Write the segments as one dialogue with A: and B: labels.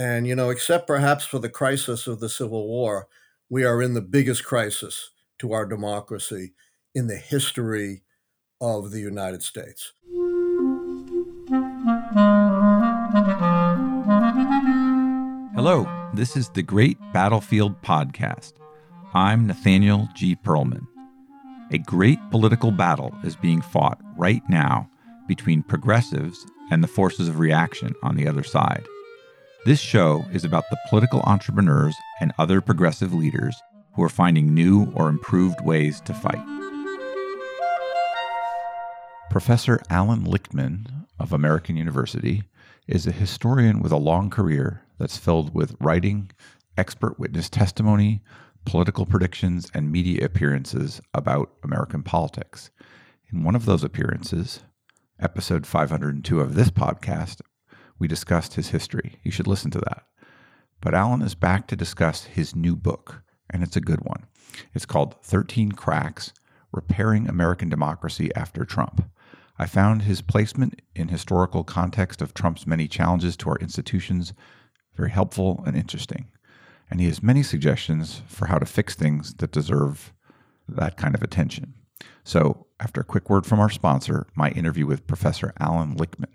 A: And, you know, except perhaps for the crisis of the Civil War, we are in the biggest crisis to our democracy in the history of the United States.
B: Hello, this is the Great Battlefield Podcast. I'm Nathaniel G. Pearlman. A great political battle is being fought right now between progressives and the forces of reaction on the other side. This show is about the political entrepreneurs and other progressive leaders who are finding new or improved ways to fight. Professor Allan Lichtman of American University is a historian with a long career that's filled with writing, expert witness testimony, political predictions, and media appearances about American politics. In one of those appearances, episode 502 of this podcast, we discussed his history. You should listen to that. But Allan is back to discuss his new book, and it's a good one. It's called 13 Cracks Repairing American Democracy After Trump. I found his placement in historical context of Trump's many challenges to our institutions very helpful and interesting. And he has many suggestions for how to fix things that deserve that kind of attention. So, after a quick word from our sponsor, my interview with Professor Allan Lichtman.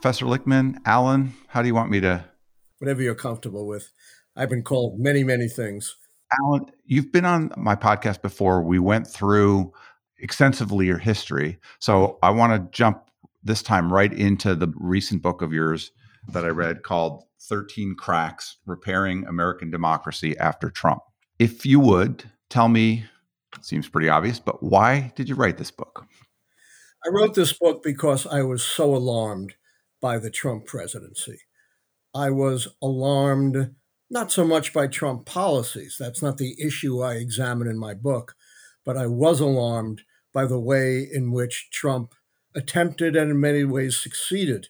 B: Professor Lichtman, Allan, how do you want me to?
A: Whatever you're comfortable with. I've been called many, many things.
B: Allan, you've been on my podcast before. We went through extensively your history. So I want to jump this time right into the recent book of yours that I read called 13 Cracks Repairing American Democracy After Trump. If you would tell me, it seems pretty obvious, but why did you write this book?
A: I wrote this book because I was so alarmed by the Trump presidency. I was alarmed not so much by Trump policies, that's not the issue I examine in my book, but I was alarmed by the way in which Trump attempted and in many ways succeeded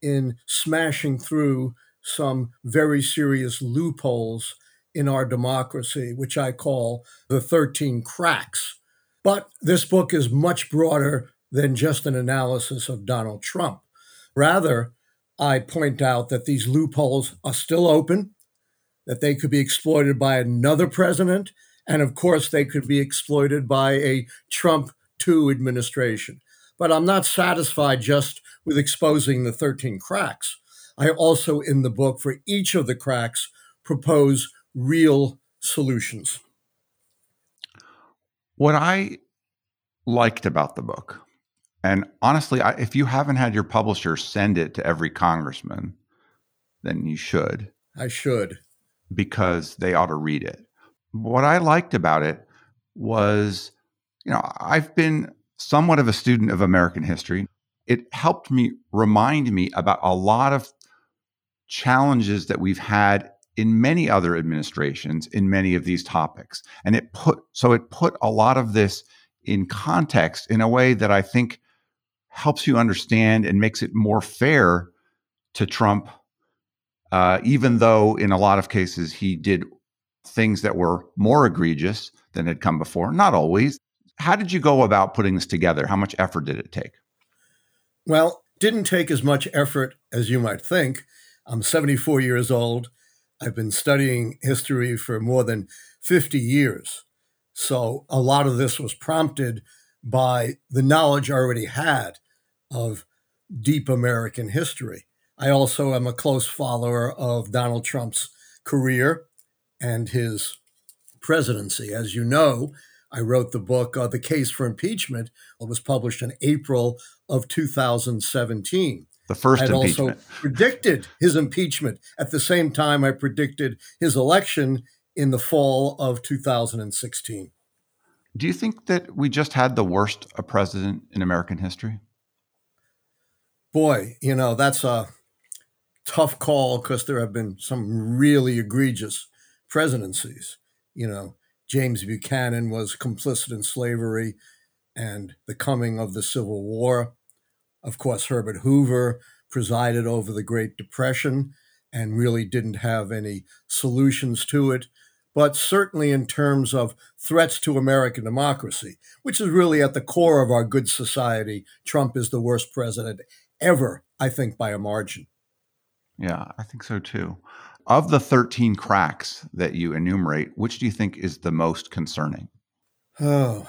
A: in smashing through some very serious loopholes in our democracy, which I call the 13 cracks. But this book is much broader than just an analysis of Donald Trump. Rather, I point out that these loopholes are still open, that they could be exploited by another president, and of course, they could be exploited by a Trump 2 administration. But I'm not satisfied just with exposing the 13 cracks. I also, in the book, for each of the cracks, propose real solutions.
B: What I liked about the book and honestly, I, if you haven't had your publisher send it to every congressman, then you should.
A: I should.
B: Because they ought to read it. What I liked about it was, you know, I've been somewhat of a student of American history. It helped me remind me about a lot of challenges that we've had in many other administrations in many of these topics. And it put, so it put a lot of this in context in a way that I think helps you understand and makes it more fair to Trump, uh, even though in a lot of cases he did things that were more egregious than had come before. Not always. How did you go about putting this together? How much effort did it take?
A: Well, didn't take as much effort as you might think. I'm 74 years old. I've been studying history for more than 50 years. So a lot of this was prompted by the knowledge I already had of deep American history. I also am a close follower of Donald Trump's career and his presidency. As you know, I wrote the book, uh, The Case for Impeachment. It was published in April of 2017.
B: The first
A: I'd
B: impeachment.
A: also predicted his impeachment at the same time I predicted his election in the fall of 2016.
B: Do you think that we just had the worst a president in American history?
A: Boy, you know, that's a tough call because there have been some really egregious presidencies. You know, James Buchanan was complicit in slavery and the coming of the Civil War. Of course, Herbert Hoover presided over the Great Depression and really didn't have any solutions to it. But certainly, in terms of threats to American democracy, which is really at the core of our good society, Trump is the worst president ever, I think, by a margin.
B: Yeah, I think so too. Of the 13 cracks that you enumerate, which do you think is the most concerning?
A: Oh,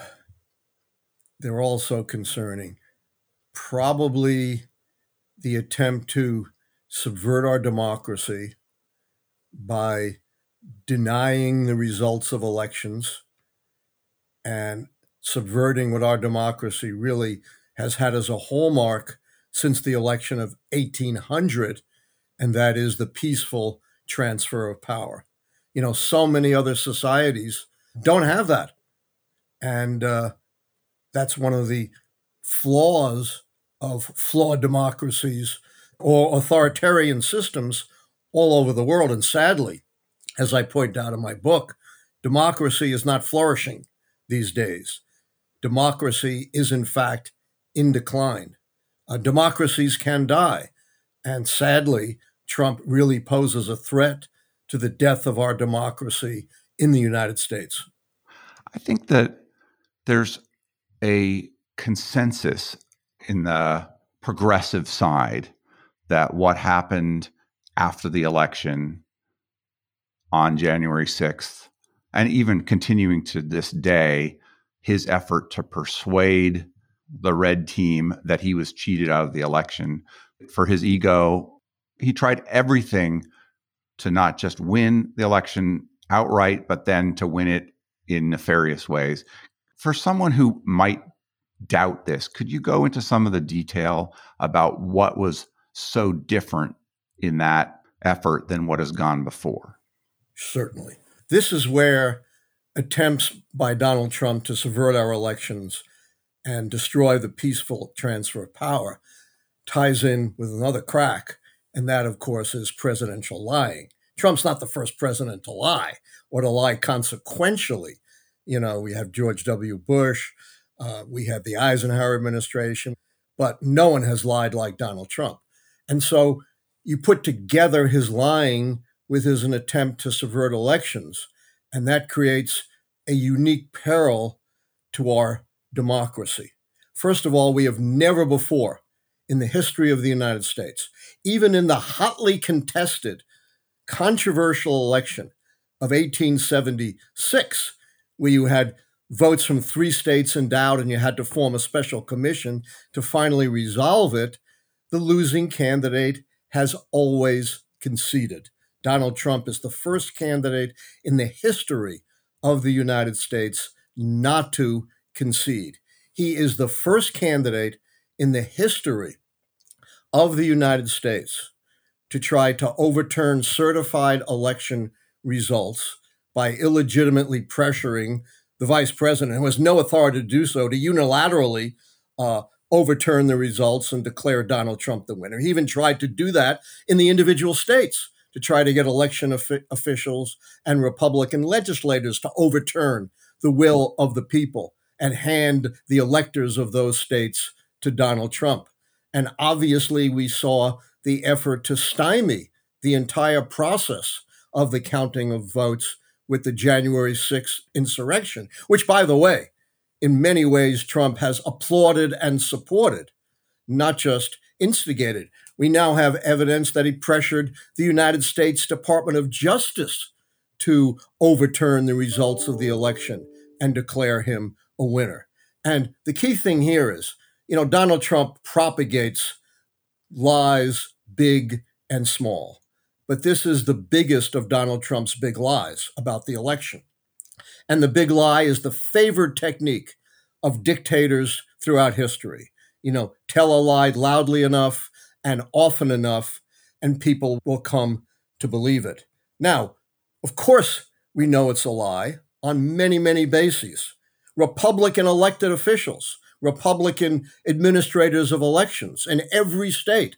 A: they're all so concerning. Probably the attempt to subvert our democracy by denying the results of elections and subverting what our democracy really has had as a hallmark since the election of 1800, and that is the peaceful transfer of power. You know, so many other societies don't have that. And uh, that's one of the flaws of flawed democracies or authoritarian systems all over the world. And sadly, as I point out in my book, democracy is not flourishing these days. Democracy is, in fact, in decline. Uh, democracies can die. And sadly, Trump really poses a threat to the death of our democracy in the United States.
B: I think that there's a consensus in the progressive side that what happened after the election on January 6th, and even continuing to this day, his effort to persuade the red team that he was cheated out of the election for his ego. He tried everything to not just win the election outright, but then to win it in nefarious ways. For someone who might doubt this, could you go into some of the detail about what was so different in that effort than what has gone before?
A: Certainly. This is where attempts by Donald Trump to subvert our elections and destroy the peaceful transfer of power ties in with another crack, and that, of course, is presidential lying. Trump's not the first president to lie or to lie consequentially. You know, we have George W. Bush, uh, we had the Eisenhower administration, but no one has lied like Donald Trump. And so you put together his lying with his an attempt to subvert elections, and that creates a unique peril to our democracy. First of all, we have never before in the history of the United States, even in the hotly contested, controversial election of 1876, where you had votes from three states in doubt and you had to form a special commission to finally resolve it, the losing candidate has always conceded. Donald Trump is the first candidate in the history of the United States not to concede. He is the first candidate in the history of the United States to try to overturn certified election results by illegitimately pressuring the vice president, who has no authority to do so, to unilaterally uh, overturn the results and declare Donald Trump the winner. He even tried to do that in the individual states to try to get election of- officials and Republican legislators to overturn the will of the people and hand the electors of those states to Donald Trump. And obviously, we saw the effort to stymie the entire process of the counting of votes with the January 6th insurrection, which, by the way, in many ways, Trump has applauded and supported, not just instigated. We now have evidence that he pressured the United States Department of Justice to overturn the results of the election and declare him a winner. And the key thing here is, you know, Donald Trump propagates lies big and small. But this is the biggest of Donald Trump's big lies about the election. And the big lie is the favored technique of dictators throughout history. You know, tell a lie loudly enough and often enough, and people will come to believe it. Now, of course, we know it's a lie on many, many bases. Republican elected officials, Republican administrators of elections in every state,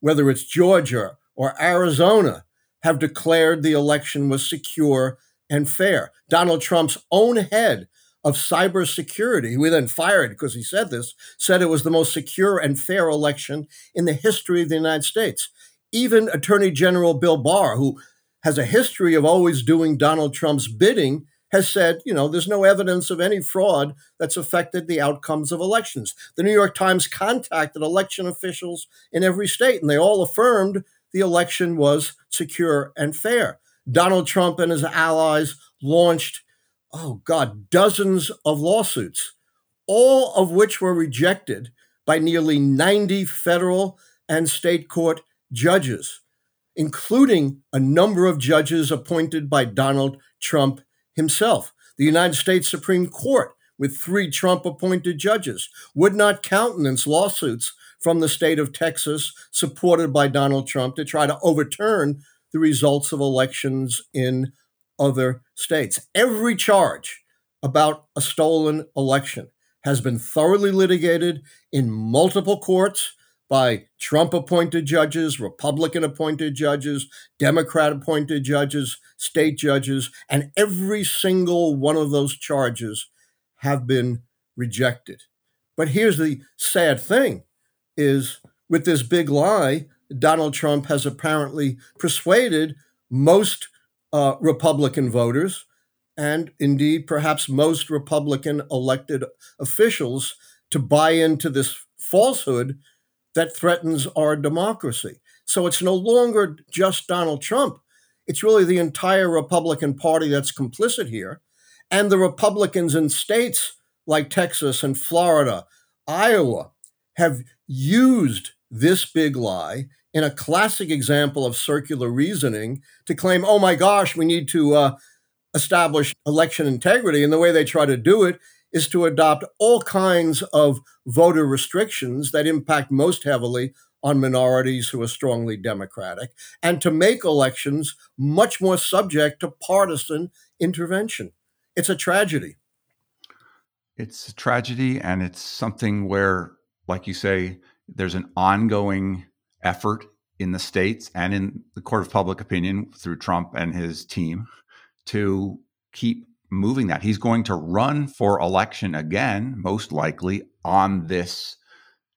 A: whether it's Georgia or Arizona, have declared the election was secure and fair. Donald Trump's own head of cybersecurity, who he then fired because he said this, said it was the most secure and fair election in the history of the United States. Even Attorney General Bill Barr, who has a history of always doing Donald Trump's bidding, has said, you know, there's no evidence of any fraud that's affected the outcomes of elections. The New York Times contacted election officials in every state, and they all affirmed the election was secure and fair. Donald Trump and his allies launched oh God, dozens of lawsuits, all of which were rejected by nearly 90 federal and state court judges, including a number of judges appointed by Donald Trump himself. The United States Supreme Court, with three Trump appointed judges, would not countenance lawsuits from the state of Texas supported by Donald Trump to try to overturn the results of elections in other states. Every charge about a stolen election has been thoroughly litigated in multiple courts by Trump appointed judges, Republican appointed judges, Democrat appointed judges, state judges, and every single one of those charges have been rejected. But here's the sad thing is with this big lie, Donald Trump has apparently persuaded most uh, Republican voters, and indeed perhaps most Republican elected officials to buy into this falsehood that threatens our democracy. So it's no longer just Donald Trump. It's really the entire Republican Party that's complicit here. And the Republicans in states like Texas and Florida, Iowa, have used this big lie in a classic example of circular reasoning to claim, oh my gosh, we need to uh, establish election integrity. And the way they try to do it is to adopt all kinds of voter restrictions that impact most heavily on minorities who are strongly democratic and to make elections much more subject to partisan intervention. It's a tragedy.
B: It's a tragedy, and it's something where, like you say, there's an ongoing effort in the states and in the court of public opinion through Trump and his team to keep moving that. He's going to run for election again, most likely on this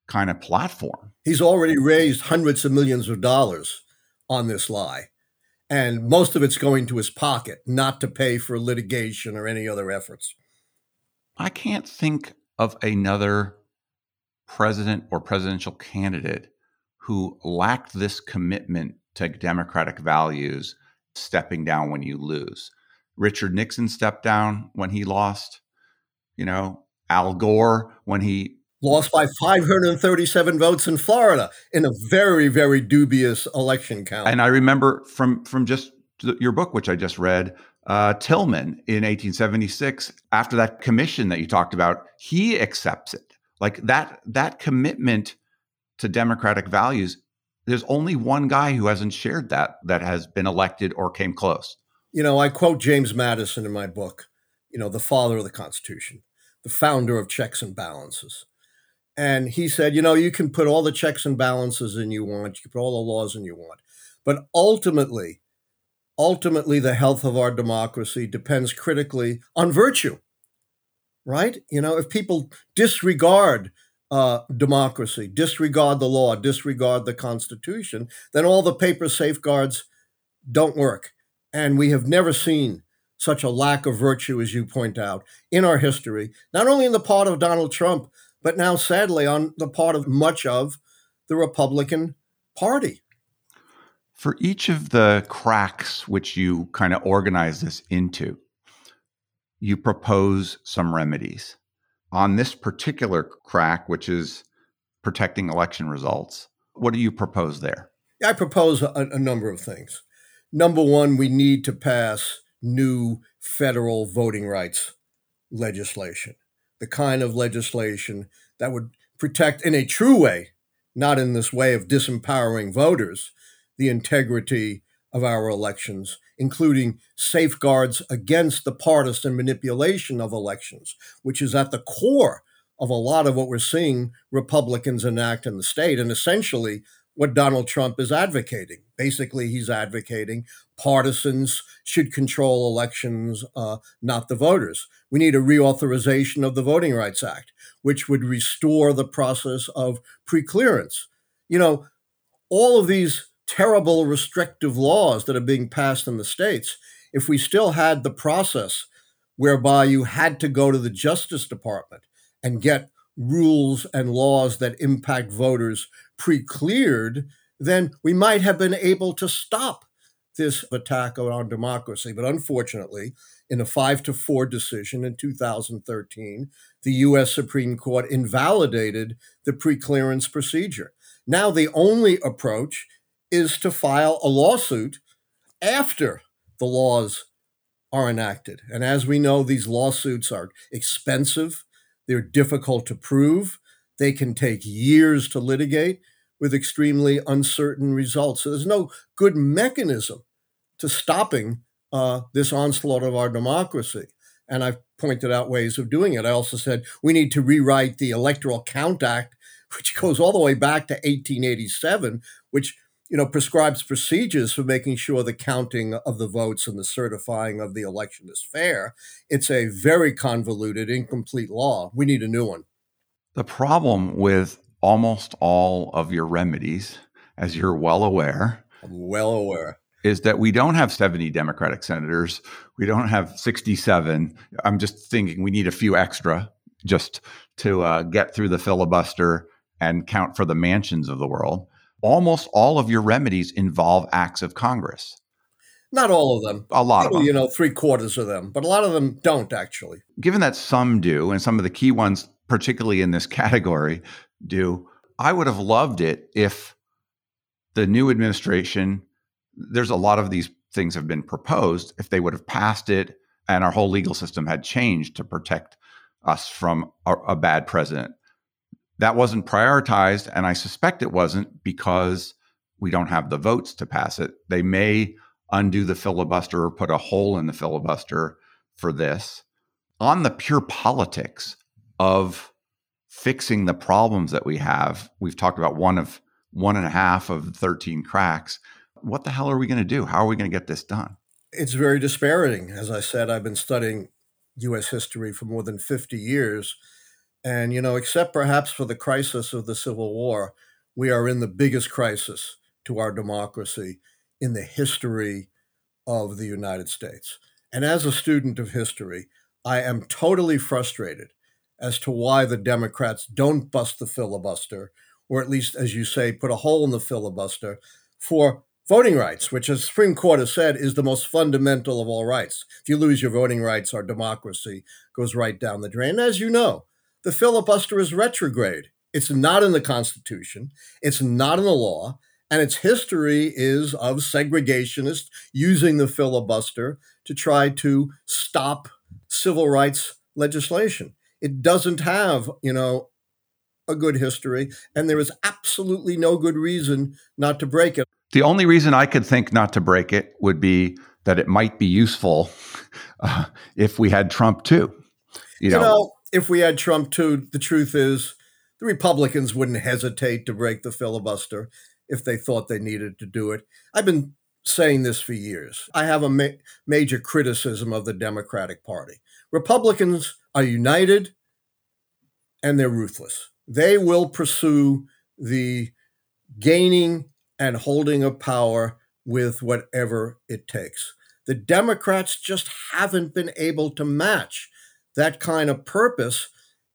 B: kind of platform.
A: He's already raised hundreds of millions of dollars on this lie. And most of it's going to his pocket, not to pay for litigation or any other efforts.
B: I can't think of another president or presidential candidate who lacked this commitment to democratic values stepping down when you lose. Richard Nixon stepped down when he lost, you know, Al Gore when he
A: lost by 537 votes in Florida in a very very dubious election count.
B: And I remember from from just your book which I just read uh, Tilden in 1876 after that commission that you talked about, he accepts it. Like that that commitment to democratic values, there's only one guy who hasn't shared that that has been elected or came close.
A: You know, I quote James Madison in my book, you know, the father of the Constitution, the founder of checks and balances. And he said, you know, you can put all the checks and balances in you want, you can put all the laws in you want. But ultimately, ultimately, the health of our democracy depends critically on virtue, right? You know, if people disregard uh, democracy, disregard the law, disregard the Constitution, then all the paper safeguards don't work. And we have never seen such a lack of virtue, as you point out, in our history, not only in the part of Donald Trump, but now sadly on the part of much of the Republican Party.
B: For each of the cracks which you kind of organize this into, you propose some remedies on this particular crack, which is protecting election results, what do you propose there?
A: I propose a, a number of things. Number one, we need to pass new federal voting rights legislation, the kind of legislation that would protect in a true way, not in this way of disempowering voters, the integrity of our elections, including safeguards against the partisan manipulation of elections, which is at the core of a lot of what we're seeing Republicans enact in the state, and essentially what Donald Trump is advocating. Basically, he's advocating partisans should control elections, uh, not the voters. We need a reauthorization of the Voting Rights Act, which would restore the process of preclearance. You know, all of these terrible restrictive laws that are being passed in the states, if we still had the process whereby you had to go to the Justice Department and get rules and laws that impact voters pre cleared, then we might have been able to stop this attack on democracy. But unfortunately, in a five to four decision in 2013, the US Supreme Court invalidated the preclearance procedure. Now, the only approach is to file a lawsuit after the laws are enacted. And as we know, these lawsuits are expensive, they're difficult to prove, they can take years to litigate with extremely uncertain results. So there's no good mechanism to stopping uh, this onslaught of our democracy. And I've pointed out ways of doing it. I also said we need to rewrite the Electoral Count Act, which goes all the way back to 1887, which you know, prescribes procedures for making sure the counting of the votes and the certifying of the election is fair. It's a very convoluted, incomplete law. We need a new one.
B: The problem with almost all of your remedies, as you're well aware,
A: I'm well aware,
B: is that we don't have 70 Democratic senators. We don't have 67. I'm just thinking we need a few extra just to uh, get through the filibuster and count for the Manchins of the world almost all of your remedies involve acts of Congress.
A: Not all of them.
B: A lot Maybe, of them.
A: You know, three quarters of them, but a lot of them don't actually.
B: Given that some do, and some of the key ones, particularly in this category, do, I would have loved it if the new administration, there's a lot of these things have been proposed, if they would have passed it and our whole legal system had changed to protect us from a, a bad president that wasn't prioritized. And I suspect it wasn't because we don't have the votes to pass it. They may undo the filibuster or put a hole in the filibuster for this. On the pure politics of fixing the problems that we have, we've talked about one of one and a half of 13 cracks. What the hell are we going to do? How are we going to get this done?
A: It's very dispiriting. As I said, I've been studying US history for more than 50 years and, you know, except perhaps for the crisis of the Civil War, we are in the biggest crisis to our democracy in the history of the United States. And as a student of history, I am totally frustrated as to why the Democrats don't bust the filibuster, or at least, as you say, put a hole in the filibuster for voting rights, which, as Supreme Court has said, is the most fundamental of all rights. If you lose your voting rights, our democracy goes right down the drain. And as you know, the filibuster is retrograde. It's not in the Constitution, it's not in the law, and its history is of segregationists using the filibuster to try to stop civil rights legislation. It doesn't have, you know, a good history, and there is absolutely no good reason not to break it.
B: The only reason I could think not to break it would be that it might be useful uh, if we had Trump too.
A: You know, know if we had Trump too, the truth is the Republicans wouldn't hesitate to break the filibuster if they thought they needed to do it. I've been saying this for years. I have a ma- major criticism of the Democratic Party. Republicans are united and they're ruthless. They will pursue the gaining and holding of power with whatever it takes. The Democrats just haven't been able to match that kind of purpose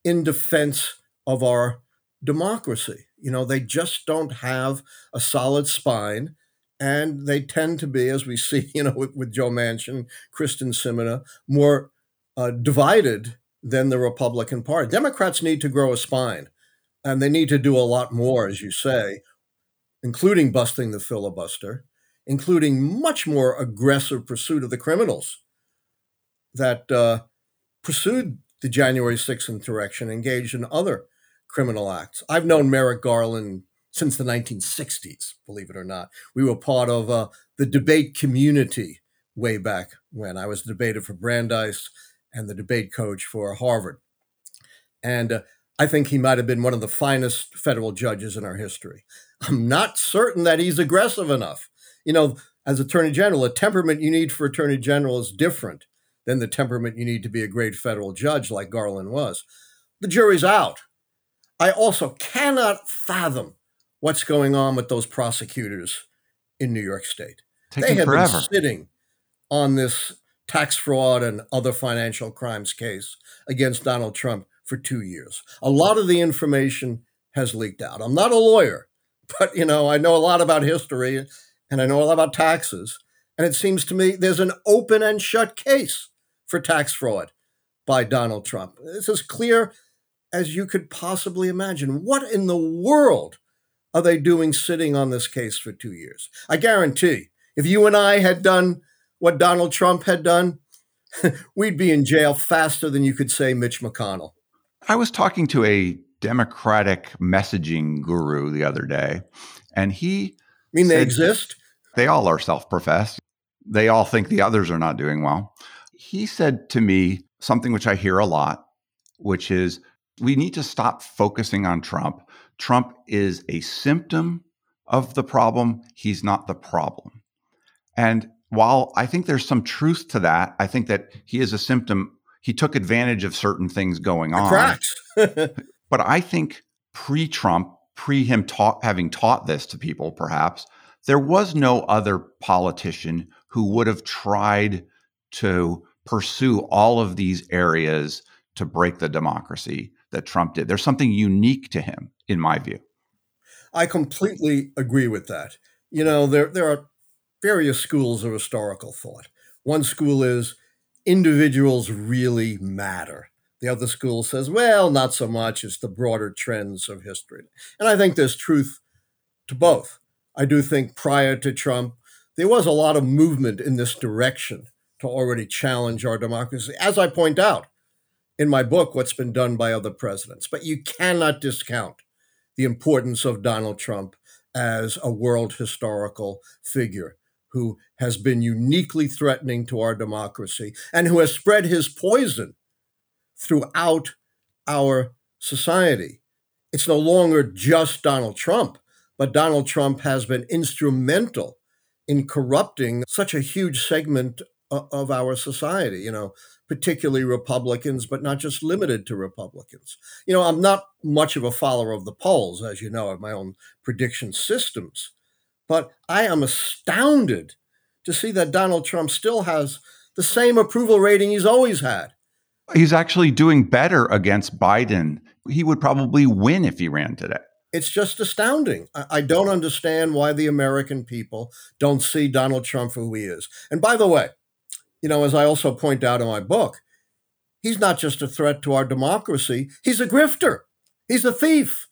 A: in defense of our democracy. You know, they just don't have a solid spine. And they tend to be, as we see, you know, with, with Joe Manchin, Kyrsten Sinema, more uh, divided than the Republican Party. Democrats need to grow a spine, and they need to do a lot more, as you say, including busting the filibuster, including much more aggressive pursuit of the criminals that uh, pursued the January 6th insurrection, engaged in other criminal acts. I've known Merrick Garland since the 1960s, believe it or not. We were part of uh, the debate community way back when I was debated for Brandeis and the debate coach for Harvard. And uh, I think he might have been one of the finest federal judges in our history. I'm not certain that he's aggressive enough. You know, as Attorney General, the temperament you need for Attorney General is different than the temperament you need to be a great federal judge like Garland was. The jury's out. I also cannot fathom what's going on with those prosecutors in New York State. They have
B: forever.
A: been sitting on this tax fraud and other financial crimes case against Donald Trump for two years. A lot of the information has leaked out. I'm not a lawyer, but you know, I know a lot about history and I know a lot about taxes. And it seems to me there's an open and shut case for tax fraud by Donald Trump. It's as clear as you could possibly imagine. What in the world are they doing sitting on this case for two years? I guarantee if you and I had done what Donald Trump had done, we'd be in jail faster than you could say Mitch McConnell.
B: I was talking to a Democratic messaging guru the other day, and he
A: I mean, they exist.
B: they all are self professed. They all think the others are not doing well. He said to me something which I hear a lot, which is we need to stop focusing on Trump. Trump is a symptom of the problem, he's not the problem. And while I think there's some truth to that, I think that he is a symptom. He took advantage of certain things going on.
A: Cracks.
B: But I think pre Trump, pre him taught, having taught this to people, perhaps, there was no other politician who would have tried to pursue all of these areas to break the democracy that Trump did. There's something unique to him, in my view.
A: I completely agree with that. You know, there there are various schools of historical thought. One school is individuals really matter. The other school says, well, not so much. It's the broader trends of history. And I think there's truth to both. I do think prior to Trump, there was a lot of movement in this direction to already challenge our democracy, as I point out in my book, What's Been Done by Other Presidents. But you cannot discount the importance of Donald Trump as a world historical figure who has been uniquely threatening to our democracy and who has spread his poison throughout our society. It's no longer just Donald Trump, but Donald Trump has been instrumental in corrupting such a huge segment of our society, you know, particularly Republicans, but not just limited to Republicans. You know, I'm not much of a follower of the polls, as you know, of my own prediction systems, but I am astounded to see that Donald Trump still has the same approval rating he's always had.
B: He's actually doing better against Biden. He would probably win if he ran today.
A: It's just astounding. I, don't understand why the American people don't see Donald Trump for who he is. And by the way, you know, as I also point out in my book, he's not just a threat to our democracy, he's a grifter, he's a thief.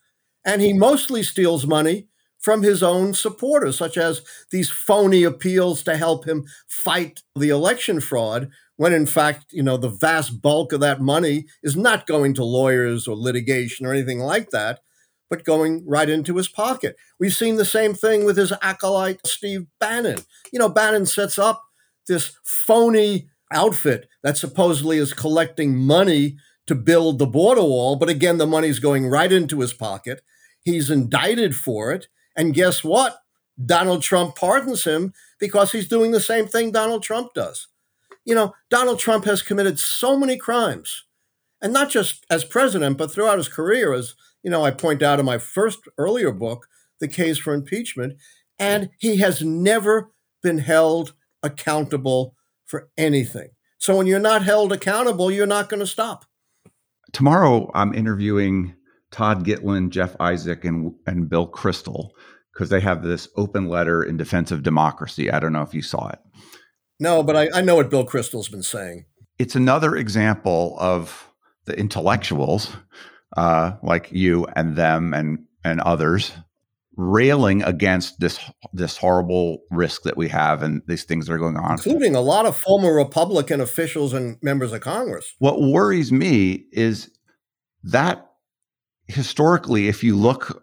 A: And he mostly steals money from his own supporters, such as these phony appeals to help him fight the election fraud, when in fact, you know, the vast bulk of that money is not going to lawyers or litigation or anything like that, but going right into his pocket. We've seen the same thing with his acolyte, Steve Bannon. You know, Bannon sets up this phony outfit that supposedly is collecting money to build the border wall, but again, the money's going right into his pocket. He's indicted for it. And guess what? Donald Trump pardons him because he's doing the same thing Donald Trump does. You know, Donald Trump has committed so many crimes, and not just as president, but throughout his career, as you know, I point out in my first earlier book, The Case for Impeachment, and he has never been held accountable for anything. So when you're not held accountable, you're not going to stop.
B: Tomorrow, I'm interviewing Todd Gitlin, Jeff Isaac, and, and Bill Kristol because they have this open letter in defense of democracy. I don't know if you saw it.
A: No, but I, I know what Bill Kristol's been saying.
B: It's another example of the intellectuals uh, like you and them and and others railing against this this horrible risk that we have and these things that are going on.
A: including a lot of former Republican officials and members of Congress.
B: What worries me is that historically, if you look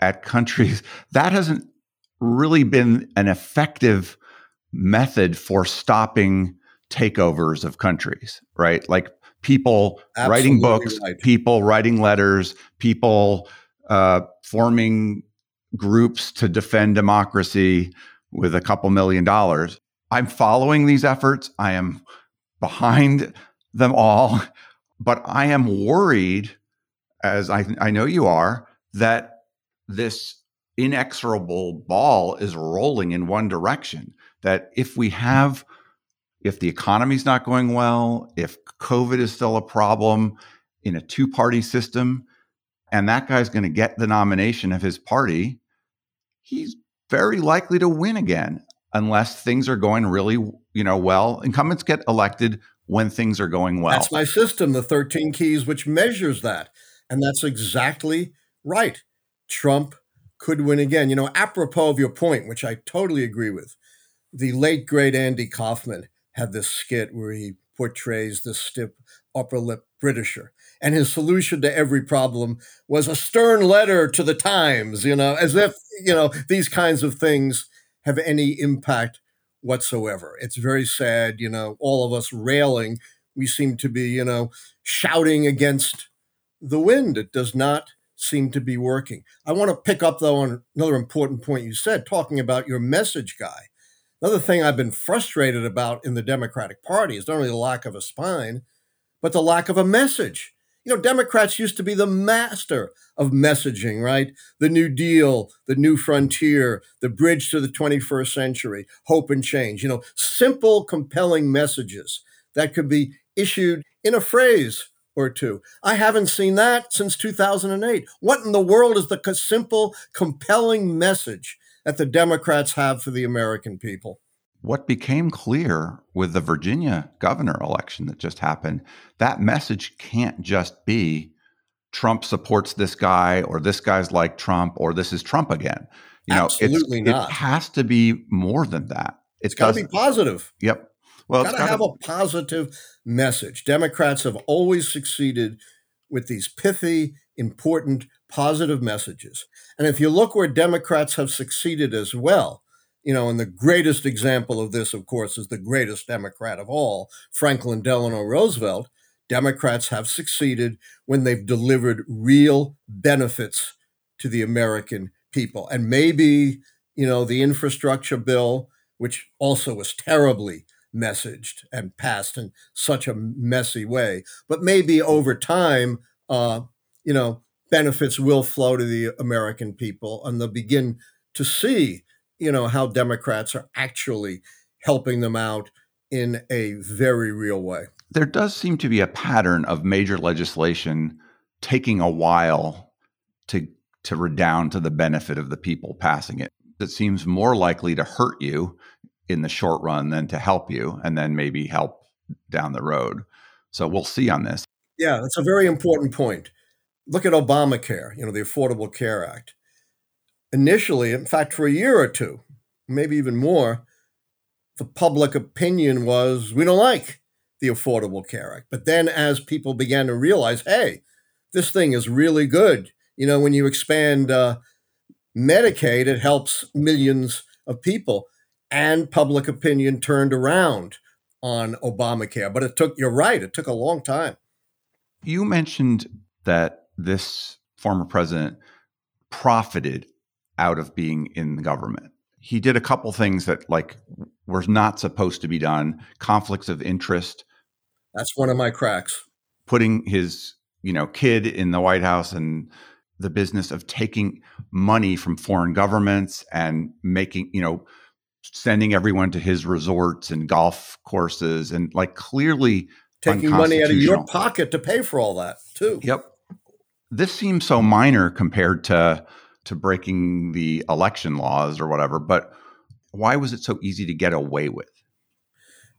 B: at countries, that hasn't really been an effective method for stopping takeovers of countries, right? Like people Absolutely writing books, right. people writing letters, people uh, forming groups to defend democracy with a couple million dollars. I'm following these efforts. I am behind them all, but I am worried, as I, I know you are, that this inexorable ball is rolling in one direction. That if we have, if the economy's not going well, if COVID is still a problem in a two party system, and that guy's going to get the nomination of his party, he's very likely to win again unless things are going really, you know, well. Incumbents get elected when things are going well.
A: That's my system, the 13 keys, which measures that. And that's exactly right. Trump could win again. You know, apropos of your point, which I totally agree with, the late great Andy Kaufman had this skit where he portrays the stiff upper lip Britisher. And his solution to every problem was a stern letter to the Times, you know, as if, you know, these kinds of things have any impact whatsoever. It's very sad, you know, all of us railing. We seem to be, you know, shouting against the wind. It does not seem to be working. I want to pick up, though, on another important point you said, talking about your message guy. Another thing I've been frustrated about in the Democratic Party is not only the lack of a spine, but the lack of a message. You know, Democrats used to be the master of messaging, right? The New Deal, the New Frontier, the bridge to the 21st century, hope and change. You know, simple, compelling messages that could be issued in a phrase or two. I haven't seen that since 2008. What in the world is the simple, compelling message that the Democrats have for the American people?
B: What became clear with the Virginia governor election that just happened, that message can't just be Trump supports this guy or this guy's like Trump or this is Trump again.
A: You know, Absolutely not.
B: It has to be more than that.
A: it's got to be positive.
B: Yep.
A: Well, got to have a positive message. Democrats have always succeeded with these pithy, important, positive messages. And if you look where Democrats have succeeded as well, you know, and the greatest example of this, of course, is the greatest Democrat of all, Franklin Delano Roosevelt. Democrats have succeeded when they've delivered real benefits to the American people. And maybe, you know, the infrastructure bill, which also was terribly messaged and passed in such a messy way. But maybe over time, uh, you know, benefits will flow to the American people and they'll begin to see, you know, how Democrats are actually helping them out in a very real way.
B: There does seem to be a pattern of major legislation taking a while to to redound to the benefit of the people passing it. That seems more likely to hurt you in the short run than to help you and then maybe help down the road. So we'll see on this.
A: Yeah, that's a very important point. Look at Obamacare, you know, the Affordable Care Act. Initially, in fact, for a year or two, maybe even more, the public opinion was we don't like the Affordable Care Act. But then as people began to realize, hey, this thing is really good. You know, when you expand uh, Medicaid, it helps millions of people and public opinion turned around on Obamacare. But it took, you're right, it took a long time.
B: You mentioned that this former president profited out of being in the government. He did a couple things that like were not supposed to be done, conflicts of interest.
A: That's one of my cracks.
B: Putting his, you know, kid in the White House and the business of taking money from foreign governments and making, you know, sending everyone to his resorts and golf courses and like clearly
A: taking money out of your pocket to pay for all that too.
B: Yep. This seems so minor compared to to breaking the election laws or whatever, but why was it so easy to get away with?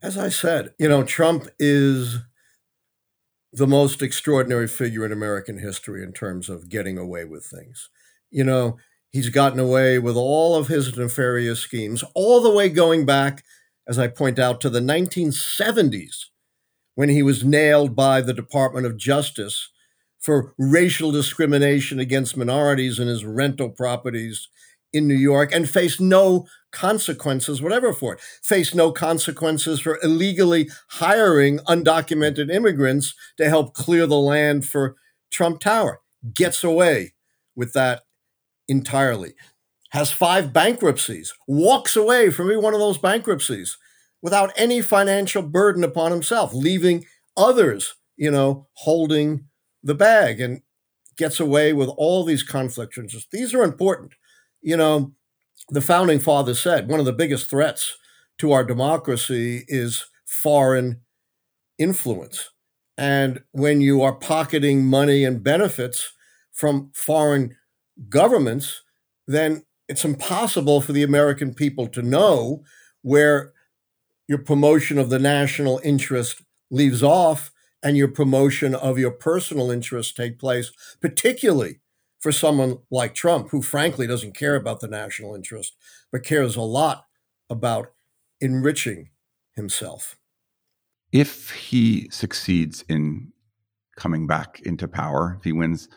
A: As I said, you know, Trump is the most extraordinary figure in American history in terms of getting away with things. You know, He's gotten away with all of his nefarious schemes, all the way going back, as I point out, to the 1970s when he was nailed by the Department of Justice for racial discrimination against minorities in his rental properties in New York and face no consequences whatever for it. Face no consequences for illegally hiring undocumented immigrants to help clear the land for Trump Tower. Gets away with that entirely. Has five bankruptcies, walks away from every one of those bankruptcies without any financial burden upon himself, leaving others, you know, holding the bag and gets away with all these conflicts. These are important. You know, the founding fathers said one of the biggest threats to our democracy is foreign influence. And when you are pocketing money and benefits from foreign governments, then it's impossible for the American people to know where your promotion of the national interest leaves off and your promotion of your personal interests take place, particularly for someone like Trump, who frankly doesn't care about the national interest, but cares a lot about enriching himself.
B: If he succeeds in coming back into power, if he wins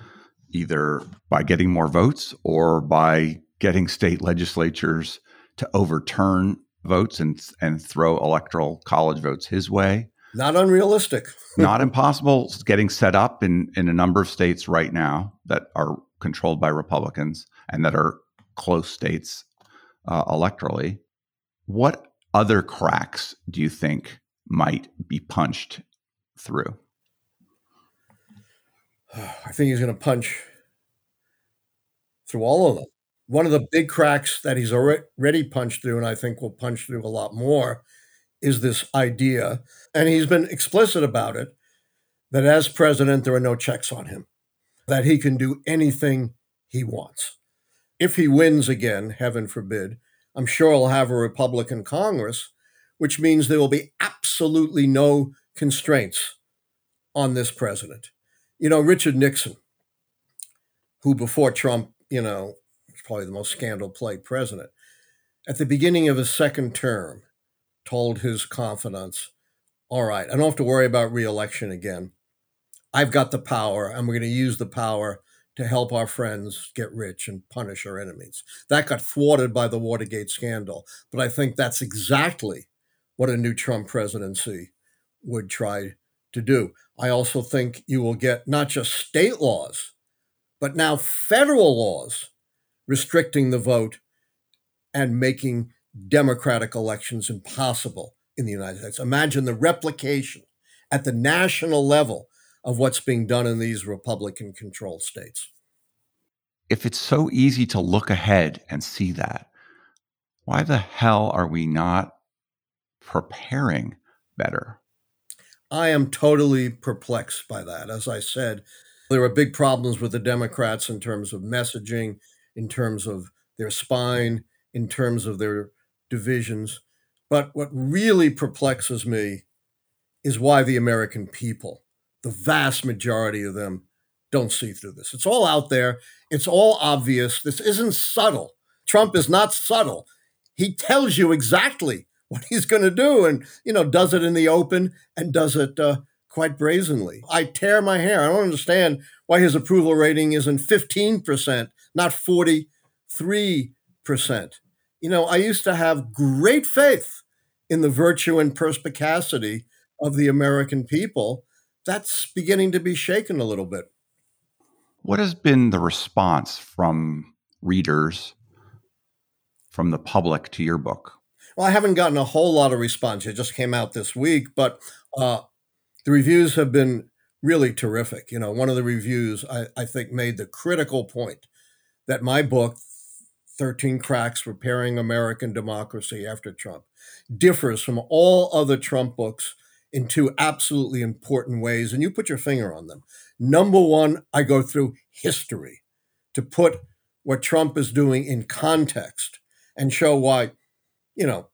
B: either by getting more votes or by getting state legislatures to overturn votes and and throw electoral college votes his way.
A: Not unrealistic.
B: not impossible. It's getting set up in in a number of states right now that are controlled by Republicans and that are close states uh, electorally. What other cracks do you think might be punched through?
A: I think he's going to punch through all of them. One of the big cracks that he's already punched through, and I think will punch through a lot more, is this idea, and he's been explicit about it, that as president, there are no checks on him, that he can do anything he wants. If he wins again, heaven forbid, I'm sure he'll have a Republican Congress, which means there will be absolutely no constraints on this president. You know, Richard Nixon, who before Trump, you know, was probably the most scandal plagued president, at the beginning of his second term, told his confidants, All right, I don't have to worry about reelection again. I've got the power, and we're going to use the power to help our friends get rich and punish our enemies. That got thwarted by the Watergate scandal. But I think that's exactly what a new Trump presidency would try to do. I also think you will get not just state laws, but now federal laws restricting the vote and making democratic elections impossible in the United States. Imagine the replication at the national level of what's being done in these Republican controlled states.
B: If it's so easy to look ahead and see that, why the hell are we not preparing better?
A: I am totally perplexed by that. As I said, there are big problems with the Democrats in terms of messaging, in terms of their spine, in terms of their divisions. But what really perplexes me is why the American people, the vast majority of them, don't see through this. It's all out there, it's all obvious. This isn't subtle. Trump is not subtle. He tells you exactly what he's going to do and, you know, does it in the open and does it uh, quite brazenly. I tear my hair. I don't understand why his approval rating isn't 15%, not 43%. You know, I used to have great faith in the virtue and perspicacity of the American people. That's beginning to be shaken a little bit.
B: What has been the response from readers, from the public to your book?
A: Well, I haven't gotten a whole lot of response. It just came out this week, but uh, the reviews have been really terrific. You know, one of the reviews I, I think made the critical point that my book, 13 Cracks Repairing American Democracy After Trump, differs from all other Trump books in two absolutely important ways. And you put your finger on them. Number one, I go through history to put what Trump is doing in context and show why, you know,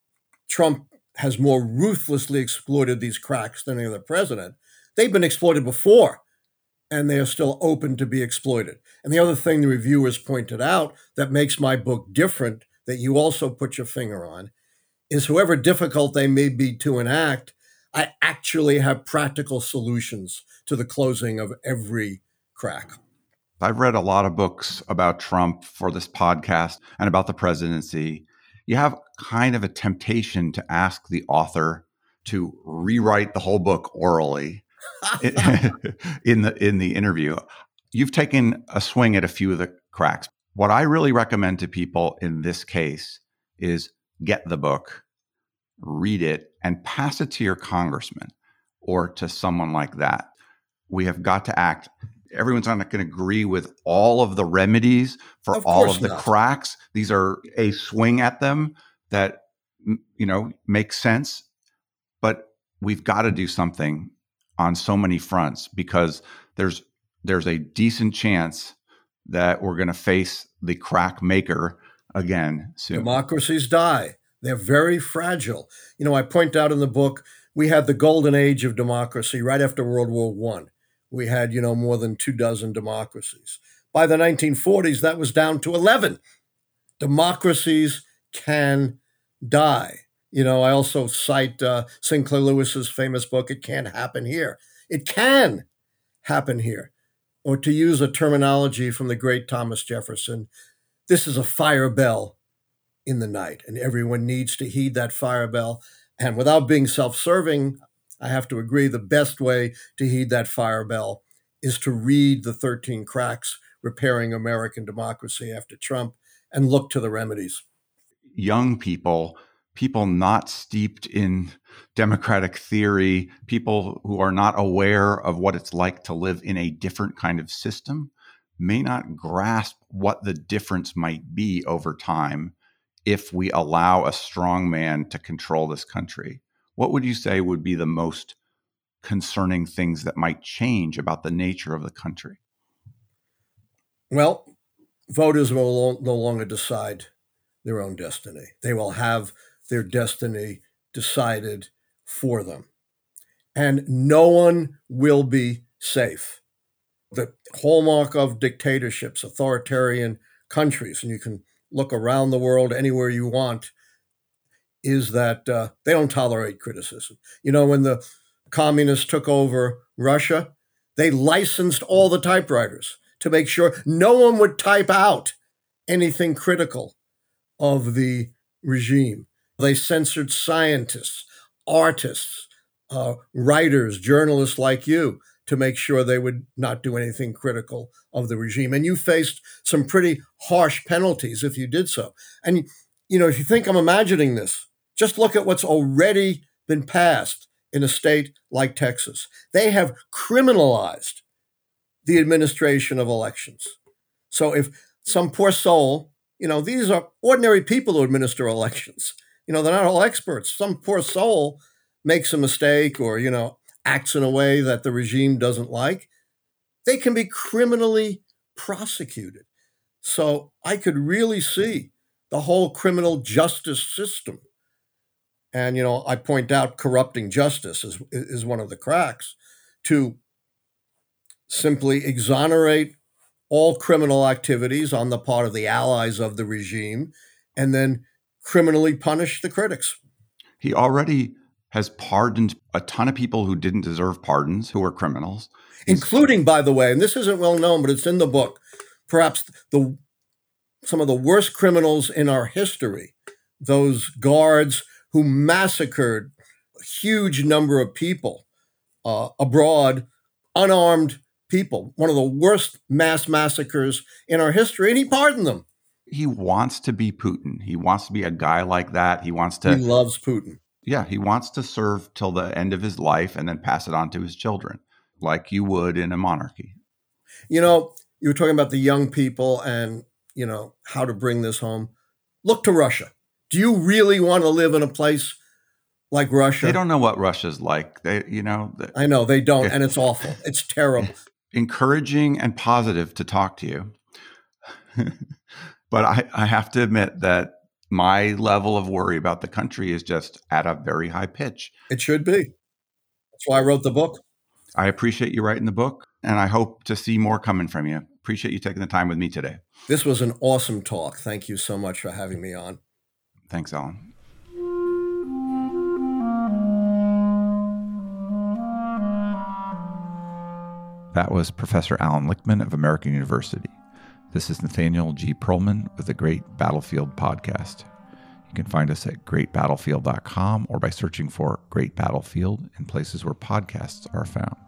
A: Trump has more ruthlessly exploited these cracks than any other president. They've been exploited before, and they are still open to be exploited. And the other thing the reviewers pointed out that makes my book different, that you also put your finger on, is however difficult they may be to enact, I actually have practical solutions to the closing of every crack.
B: I've read a lot of books about Trump for this podcast and about the presidency. You have kind of a temptation to ask the author to rewrite the whole book orally in the in the interview. You've taken a swing at a few of the cracks. What I really recommend to people in this case is get the book, read it, and pass it to your congressman or to someone like that. We have got to act. Everyone's not going to agree with all of the remedies for
A: Of
B: all of the
A: not.
B: cracks. These are a swing at them that you know makes sense, but we've got to do something on so many fronts because there's there's a decent chance that we're going to face the crack maker again soon.
A: Democracies die. They're very fragile. You know, I point out in the book, we had the golden age of democracy right after World War One. We had, you know, more than two dozen democracies. By the 1940s, that was down to 11. Democracies can die. You know, I also cite uh, Sinclair Lewis's famous book, It Can't Happen Here. It can happen here. Or to use a terminology from the great Thomas Jefferson, this is a fire bell in the night, and everyone needs to heed that fire bell. And without being self serving, I have to agree the best way to heed that fire bell is to read the 13 cracks repairing American democracy after Trump and look to the remedies.
B: young people, people not steeped in democratic theory, people who are not aware of what it's like to live in a different kind of system, may not grasp what the difference might be over time if we allow a strong man to control this country. What would you say would be the most concerning things that might change about the nature of the country?
A: Well, voters will no longer decide their own destiny. They will have their destiny decided for them. And no one will be safe. The hallmark of dictatorships, authoritarian countries, and you can look around the world anywhere you want, is that uh, they don't tolerate criticism. You know, when the communists took over Russia, they licensed all the typewriters to make sure no one would type out anything critical of the regime. They censored scientists, artists, uh, writers, journalists like you to make sure they would not do anything critical of the regime. And you faced some pretty harsh penalties if you did so. And, you know, if you think I'm imagining this, just look at what's already been passed in a state like Texas. They have criminalized the administration of elections. So if some poor soul, you know, these are ordinary people who administer elections. You know, they're not all experts. Some poor soul makes a mistake or, you know, acts in a way that the regime doesn't like. They can be criminally prosecuted. So I could really see the whole criminal justice system. And, you know, I point out corrupting justice is, is one of the cracks to simply exonerate all criminal activities on the part of the allies of the regime and then criminally punish the critics.
B: He already has pardoned a ton of people who didn't deserve pardons, who were criminals.
A: Including, by the way, and this isn't well known, but it's in the book, perhaps the some of the worst criminals in our history, those guards who massacred a huge number of people uh, abroad, unarmed people, one of the worst mass massacres in our history, and he pardoned them.
B: he wants to be Putin. He wants to be a guy like that. He wants to.
A: he loves Putin.
B: yeah, he wants to serve till the end of his life and then pass it on to his children, like you would in a monarchy.
A: You know, you were talking about the young people and, you know, how to bring this home. Look to Russia. Do you really want to live in a place like Russia?
B: They don't know what Russia's like. They, you know,
A: I know they don't, and it's awful. It's terrible.
B: encouraging and positive to talk to you. but I, I have to admit that my level of worry about the country is just at a very high pitch.
A: It should be. That's why I wrote the book.
B: I appreciate you writing the book, and I hope to see more coming from you. Appreciate you taking the time with me today.
A: This was an awesome talk. Thank you so much for having me on.
B: Thanks, Allan. That was Professor Allan Lichtman of American University. This is Nathaniel G. Pearlman with the Great Battlefield Podcast. You can find us at greatbattlefield.com or by searching for Great Battlefield in places where podcasts are found.